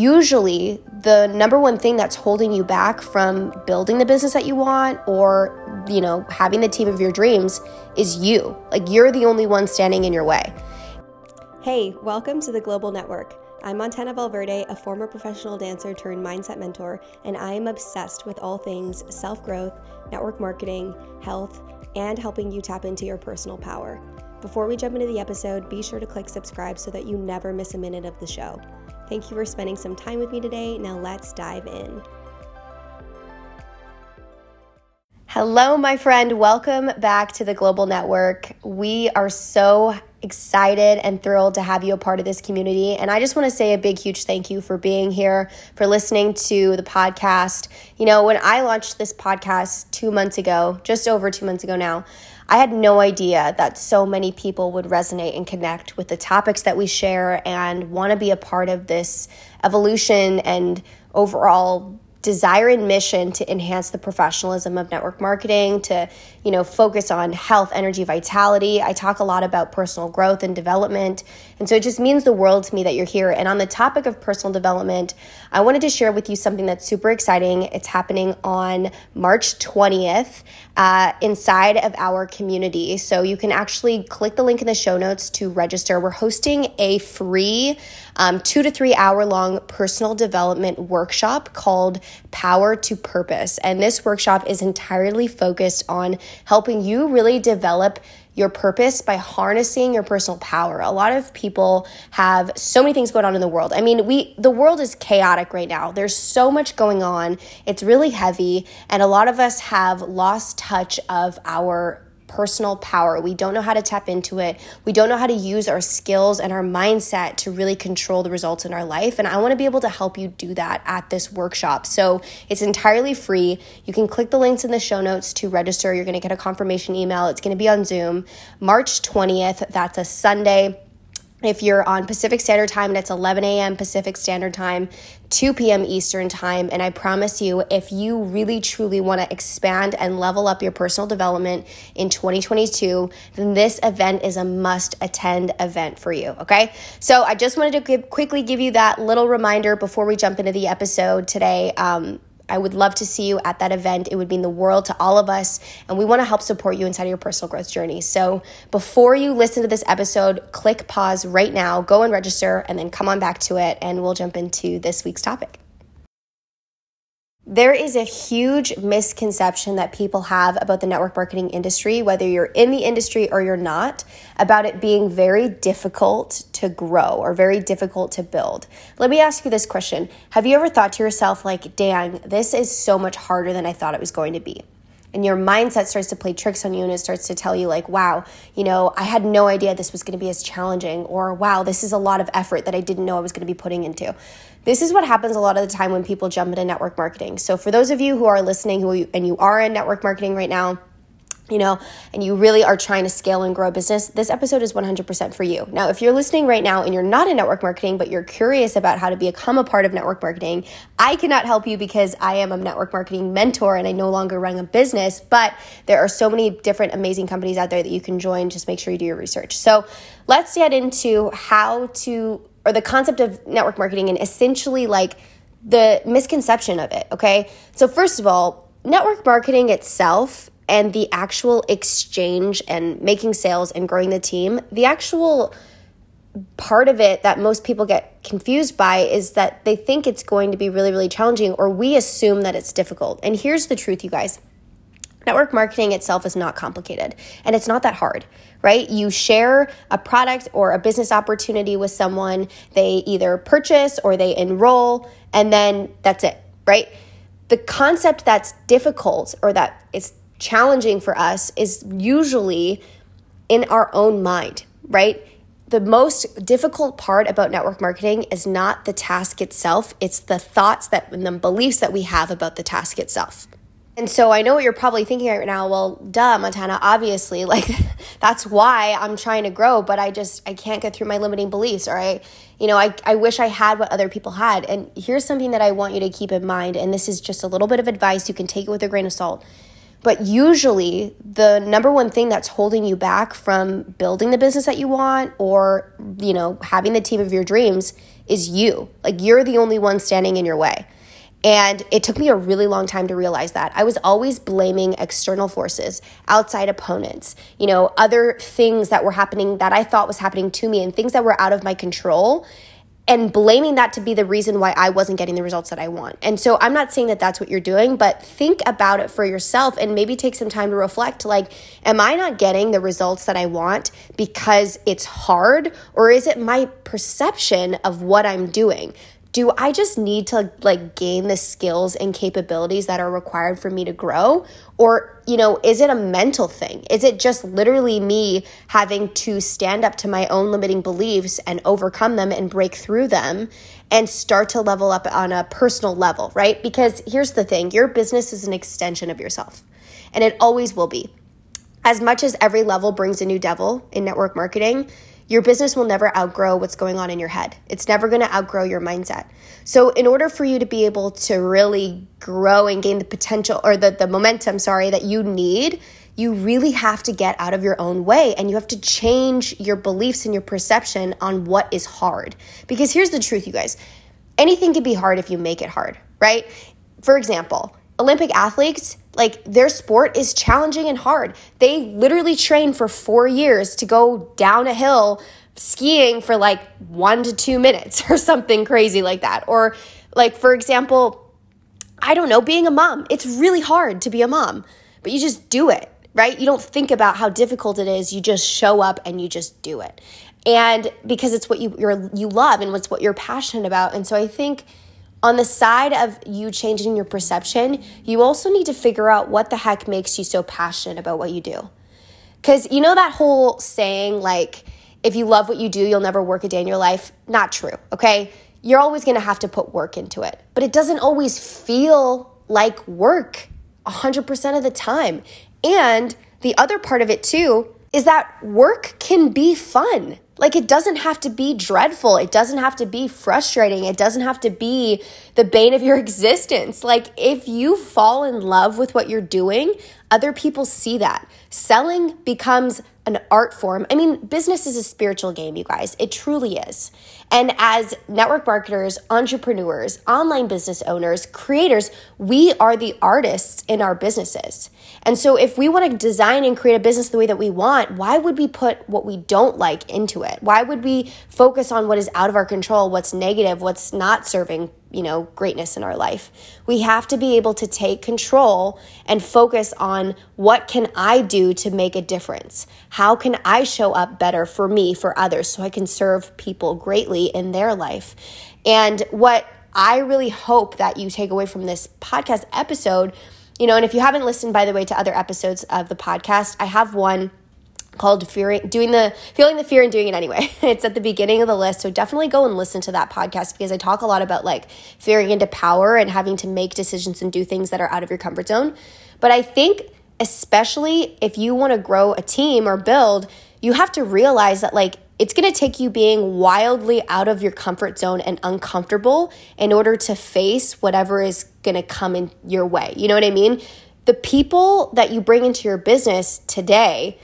Usually, the number one thing that's holding you back from building the business that you want or, you know, having the team of your dreams is you. Like you're the only one standing in your way. Hey, welcome to the Glowbal Network. I'm Montana Valverde, a former professional dancer turned mindset mentor, and I am obsessed with all things self growth, network marketing, health, and helping you tap into your personal power. Before we jump into the episode, be sure to click subscribe so that you never miss a minute of the show. Thank you for spending some time with me today. Now let's dive in. Hello, my friend. Welcome back to the Glowbal Network. We are so excited and thrilled to have you a part of this community. And I just want to say a big, huge thank you for being here, for listening to the podcast. You know, when I launched this podcast two months ago, just over two months ago now, I had no idea that so many people would resonate and connect with the topics that we share and want to be a part of this evolution and overall desire and mission to enhance the professionalism of network marketing to you know focus on health energy vitality. I talk a lot about personal growth and development. And so it just means the world to me that you're here. And on the topic of personal development i wanted to share with you something that's super exciting. It's happening on march 20th uh, inside of our community. So you can actually click the link in the show notes to register. We're hosting a free um, two to three hour long personal development workshop called Power to Purpose. And this workshop is entirely focused on helping you really develop your purpose by harnessing your personal power. A lot of people have so many things going on in the world. I mean, we the world is chaotic right now. There's so much going on. It's really heavy and a lot of us have lost touch of our personal power. We don't know how to tap into it. We don't know how to use our skills and our mindset to really control the results in our life. And I want to be able to help you do that at this workshop. So it's entirely free. You can click the links in the show notes to register. You're going to get a confirmation email. It's going to be on Zoom March 20th. That's a Sunday if you're on Pacific Standard Time and it's 11 a.m. Pacific Standard Time, 2 p.m. Eastern Time. And I promise you, if you really truly want to expand and level up your personal development in 2022, then this event is a must attend event for you. Okay. So I just wanted to give, quickly give you that little reminder before we jump into the episode today. Um, I would love to see you at that event. It would mean the world to all of us, and we want to help support you inside of your personal growth journey. So before you listen to this episode, click pause right now, go and register, and then come on back to it, and we'll jump into this week's topic. There is a huge misconception that people have about the network marketing industry, whether you're in the industry or you're not, about it being very difficult to grow or very difficult to build. Let me ask you this question Have you ever thought to yourself, like, dang, this is so much harder than I thought it was going to be? And your mindset starts to play tricks on you and it starts to tell you like wow you know i had no idea this was going to be as challenging or wow this is a lot of effort that i didn't know i was going to be putting into. This is what happens a lot of the time when people jump into network marketing. So for those of you who are listening who you, and you are in network marketing right now you know, and you really are trying to scale and grow a business, this episode is 100% for you. Now, if you're listening right now and you're not in network marketing, but you're curious about how to become a part of network marketing, I cannot help you because I am a network marketing mentor and I no longer run a business, but there are so many different amazing companies out there that you can join. Just make sure you do your research. So let's get into how to, or the concept of network marketing and essentially like the misconception of it, okay? So, first of all, network marketing itself and the actual exchange and making sales and growing the team, the actual part of it that most people get confused by is that they think it's going to be really, really challenging, or we assume that it's difficult. And here's the truth, you guys network marketing itself is not complicated and it's not that hard, right? You share a product or a business opportunity with someone, they either purchase or they enroll, and then that's it, right? The concept that's difficult or that it's challenging for us is usually in our own mind, right? The most difficult part about network marketing is not the task itself, it's the thoughts that and the beliefs that we have about the task itself. And so I know what you're probably thinking right now. Well, duh, Montana, obviously, like that's why I'm trying to grow, but I just I can't get through my limiting beliefs or I you know, I, I wish I had what other people had. And here's something that I want you to keep in mind, and this is just a little bit of advice. You can take it with a grain of salt But usually, the number one thing that's holding you back from building the business that you want or, you know, having the team of your dreams is you. Like, you're the only one standing in your way. And it took me a really long time to realize that. I was always blaming external forces, outside opponents, you know, other things that were happening that I thought was happening to me and things that were out of my control and blaming that to be the reason why I wasn't getting the results that I want. And so I'm not saying that that's what you're doing, but think about it for yourself and maybe take some time to reflect like, am I not getting the results that I want because it's hard or is it my perception of what I'm doing? Do I just need to like gain the skills and capabilities that are required for me to grow? Or, you know, is it a mental thing? Is it just literally me having to stand up to my own limiting beliefs and overcome them and break through them and start to level up on a personal level, right? Because here's the thing your business is an extension of yourself, and it always will be. As much as every level brings a new devil in network marketing, your business will never outgrow what's going on in your head. It's never going to outgrow your mindset. So, in order for you to be able to really grow and gain the potential or the, the momentum, sorry, that you need, you really have to get out of your own way and you have to change your beliefs and your perception on what is hard. Because here's the truth, you guys anything can be hard if you make it hard, right? For example, Olympic athletes, like their sport is challenging and hard. They literally train for four years to go down a hill skiing for like one to two minutes or something crazy like that. Or, like, for example, I don't know, being a mom. It's really hard to be a mom, but you just do it, right? You don't think about how difficult it is. You just show up and you just do it. And because it's what you you love and what's what you're passionate about. And so I think on the side of you changing your perception, you also need to figure out what the heck makes you so passionate about what you do. Because you know that whole saying, like, if you love what you do, you'll never work a day in your life? Not true, okay? You're always gonna have to put work into it, but it doesn't always feel like work 100% of the time. And the other part of it, too, is that work can be fun. Like it doesn't have to be dreadful. It doesn't have to be frustrating. It doesn't have to be the bane of your existence. Like if you fall in love with what you're doing, other people see that. Selling becomes an art form. I mean, business is a spiritual game, you guys. It truly is. And as network marketers, entrepreneurs, online business owners, creators, we are the artists in our businesses. And so if we want to design and create a business the way that we want, why would we put what we don't like into it? Why would we focus on what is out of our control, what's negative, what's not serving you know, greatness in our life. We have to be able to take control and focus on what can I do to make a difference? How can I show up better for me, for others, so I can serve people greatly in their life? And what I really hope that you take away from this podcast episode, you know, and if you haven't listened, by the way, to other episodes of the podcast, I have one called fearing doing the feeling the fear and doing it anyway. it's at the beginning of the list. So definitely go and listen to that podcast because I talk a lot about like fearing into power and having to make decisions and do things that are out of your comfort zone. But I think especially if you want to grow a team or build, you have to realize that like it's going to take you being wildly out of your comfort zone and uncomfortable in order to face whatever is going to come in your way. You know what I mean? The people that you bring into your business today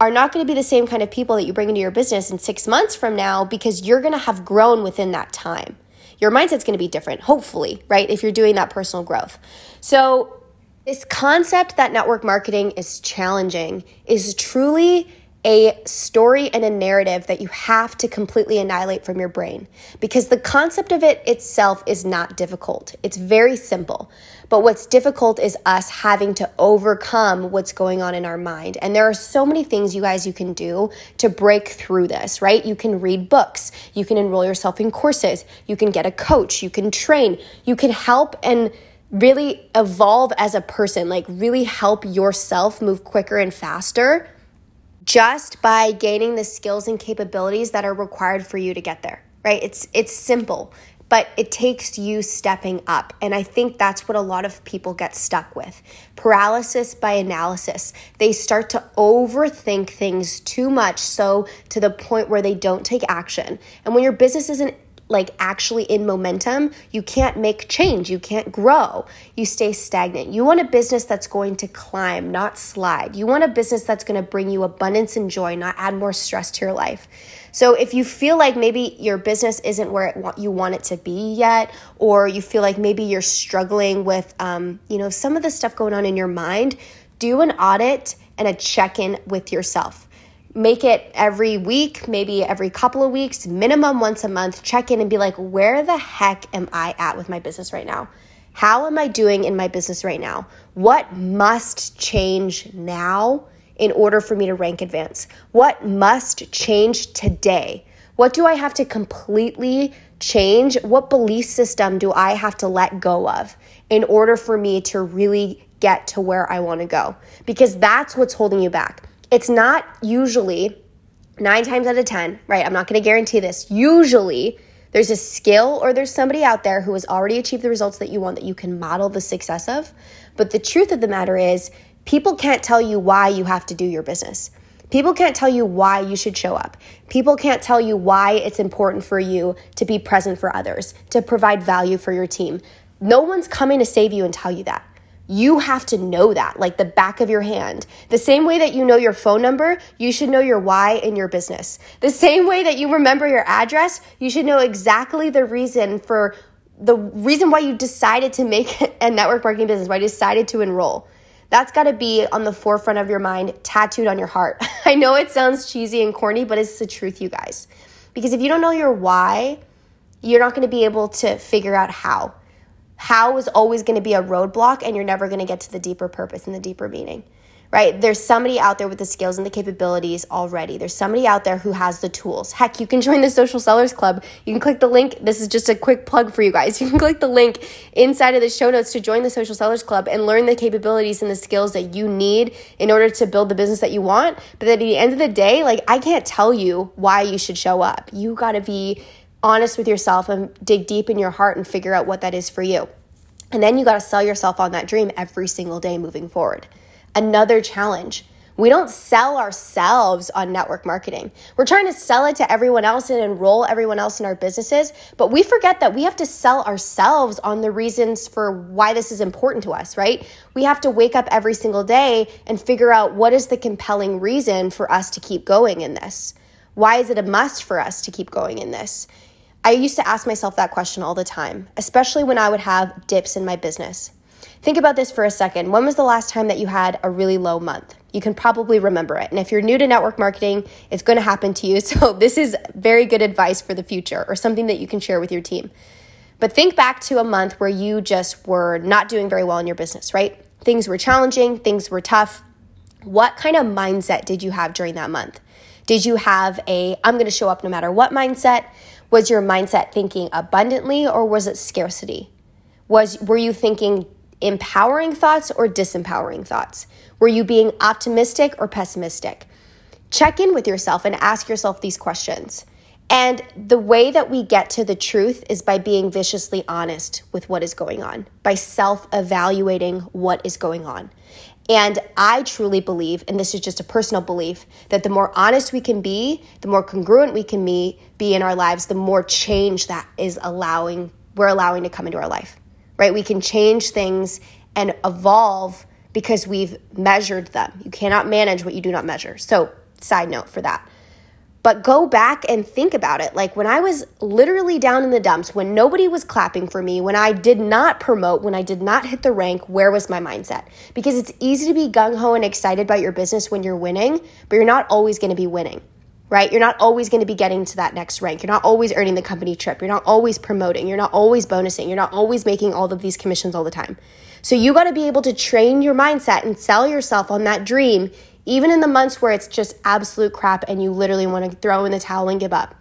are not going to be the same kind of people that you bring into your business in six months from now because you're going to have grown within that time. Your mindset's going to be different, hopefully, right? If you're doing that personal growth. So, this concept that network marketing is challenging is truly a story and a narrative that you have to completely annihilate from your brain because the concept of it itself is not difficult. It's very simple. But what's difficult is us having to overcome what's going on in our mind. And there are so many things you guys you can do to break through this, right? You can read books, you can enroll yourself in courses, you can get a coach, you can train, you can help and really evolve as a person, like really help yourself move quicker and faster just by gaining the skills and capabilities that are required for you to get there right? It's it's simple but it takes you stepping up. And i think that's what a lot of people get stuck with. Paralysis by analysis. They start to overthink things too much so to the point where they don't take action. And when your business isn't like actually in momentum, you can't make change. You can't grow. You stay stagnant. You want a business that's going to climb, not slide. You want a business that's going to bring you abundance and joy, not add more stress to your life. So if you feel like maybe your business isn't where you want it to be yet, or you feel like maybe you're struggling with, um, you know, some of the stuff going on in your mind, do an audit and a check in with yourself make it every week, maybe every couple of weeks, minimum once a month, check in and be like, where the heck am I at with my business right now? How am I doing in my business right now? What must change now in order for me to rank advance? What must change today? What do I have to completely change? What belief system do I have to let go of in order for me to really get to where I want to go? Because that's what's holding you back. It's not usually nine times out of 10, right? I'm not going to guarantee this. Usually, there's a skill or there's somebody out there who has already achieved the results that you want that you can model the success of. But the truth of the matter is, people can't tell you why you have to do your business. People can't tell you why you should show up. People can't tell you why it's important for you to be present for others, to provide value for your team. No one's coming to save you and tell you that. You have to know that, like the back of your hand. The same way that you know your phone number, you should know your why in your business. The same way that you remember your address, you should know exactly the reason for the reason why you decided to make a network marketing business, why you decided to enroll. That's got to be on the forefront of your mind, tattooed on your heart. I know it sounds cheesy and corny, but it's the truth, you guys. Because if you don't know your why, you're not going to be able to figure out how how is always going to be a roadblock and you're never going to get to the deeper purpose and the deeper meaning right? There's somebody out there with the skills and the capabilities already. There's somebody out there who has the tools. Heck you can join the social sellers club. You can click the link. This is just a quick plug for you guys. You can click the link inside of the show notes to join the social sellers club and learn the capabilities and the skills that you need in order to build the business that you want. But at the end of the day like i can't tell you why you should show up. You got to be honest with yourself and dig deep in your heart and figure out what that is for you. And then you got to sell yourself on that dream every single day moving forward. Another challenge. We don't sell ourselves on network marketing. We're trying to sell it to everyone else and enroll everyone else in our businesses, but we forget that we have to sell ourselves on the reasons for why this is important to us, right? We have to wake up every single day and figure out what is the compelling reason for us to keep going in this. Why is it a must for us to keep going in this? I used to ask myself that question all the time, especially when I would have dips in my business. Think about this for a second. When was the last time that you had a really low month? You can probably remember it. And if you're new to network marketing, it's going to happen to you. So, this is very good advice for the future or something that you can share with your team. But think back to a month where you just were not doing very well in your business, right? Things were challenging, things were tough. What kind of mindset did you have during that month? Did you have a I'm going to show up no matter what mindset? Was your mindset thinking abundantly or was it scarcity? Was were you thinking empowering thoughts or disempowering thoughts? Were you being optimistic or pessimistic? Check in with yourself and ask yourself these questions. And the way that we get to the truth is by being viciously honest with what is going on, by self evaluating what is going on. And I truly believe, and this is just a personal belief, that the more honest we can be, the more congruent we can be, be in our lives, the more change that is allowing we're allowing to come into our life. Right? We can change things and evolve because we've measured them. You cannot manage what you do not measure. So, side note for that. But go back and think about it. Like when I was literally down in the dumps, when nobody was clapping for me, when I did not promote, when I did not hit the rank, where was my mindset? Because it's easy to be gung ho and excited about your business when you're winning, but you're not always going to be winning, right? You're not always going to be getting to that next rank. You're not always earning the company trip. You're not always promoting. You're not always bonusing. You're not always making all of these commissions all the time. So you got to be able to train your mindset and sell yourself on that dream even in the months where it's just absolute crap and you literally want to throw in the towel and give up.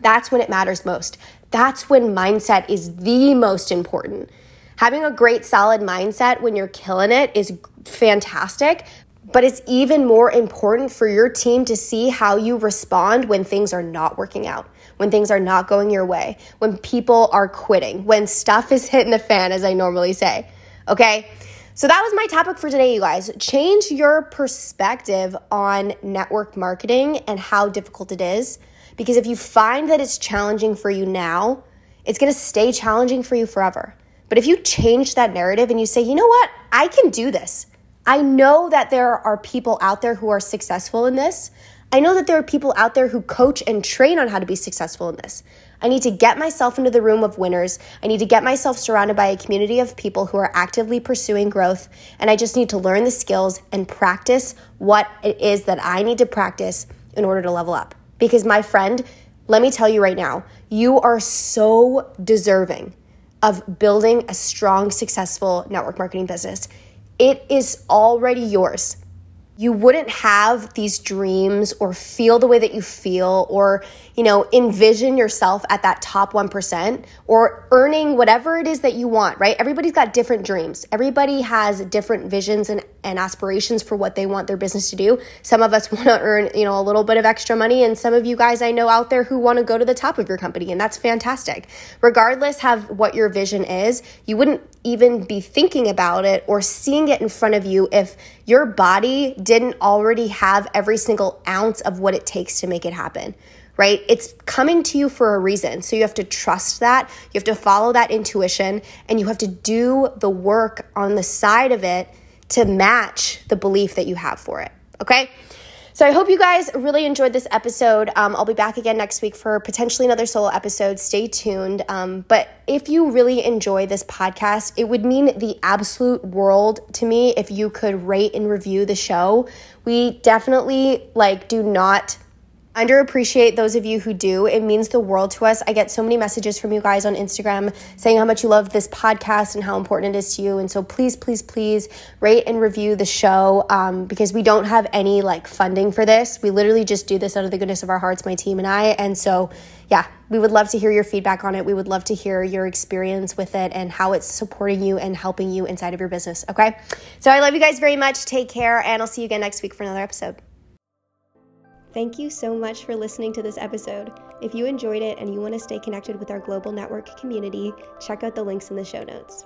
That's when it matters most. That's when mindset is the most important. Having a great solid mindset when you're killing it is fantastic, but it's even more important for your team to see how you respond when things are not working out, when things are not going your way, when people are quitting, when stuff is hitting the fan, as I normally say. Okay? So that was my topic for today, you guys. Change your perspective on network marketing and how difficult it is. Because if you find that it's challenging for you now, it's gonna stay challenging for you forever. But if you change that narrative and you say, you know what, I can do this. I know that there are people out there who are successful in this. I know that there are people out there who coach and train on how to be successful in this. I need to get myself into the room of winners. I need to get myself surrounded by a community of people who are actively pursuing growth. And I just need to learn the skills and practice what it is that I need to practice in order to level up. Because, my friend, let me tell you right now, you are so deserving of building a strong, successful network marketing business. It is already yours you wouldn't have these dreams or feel the way that you feel or you know envision yourself at that top 1% or earning whatever it is that you want right? Everybody's got different dreams. Everybody has different visions and, and aspirations for what they want their business to do. Some of us want to earn you know a little bit of extra money and some of you guys i know out there who want to go to the top of your company and that's fantastic. Regardless of what your vision is you wouldn't even be thinking about it or seeing it in front of you if your body didn't already have every single ounce of what it takes to make it happen, right? It's coming to you for a reason. So you have to trust that, you have to follow that intuition, and you have to do the work on the side of it to match the belief that you have for it, okay? So I hope you guys really enjoyed this episode. Um, I'll be back again next week for potentially another solo episode. Stay tuned. Um, but if you really enjoy this podcast, it would mean the absolute world to me if you could rate and review the show. We definitely like do not underappreciate those of you who do. It means the world to us. I get so many messages from you guys on Instagram saying how much you love this podcast and how important it is to you. And so please, please, please rate and review the show um, because we don't have any like funding for this. We literally just do this out of the goodness of our hearts, my team and I. And so, yeah, we would love to hear your feedback on it. We would love to hear your experience with it and how it's supporting you and helping you inside of your business. Okay. So I love you guys very much. Take care. And I'll see you again next week for another episode. Thank you so much for listening to this episode. If you enjoyed it and you want to stay connected with our Glowbal network community, check out the links in the show notes.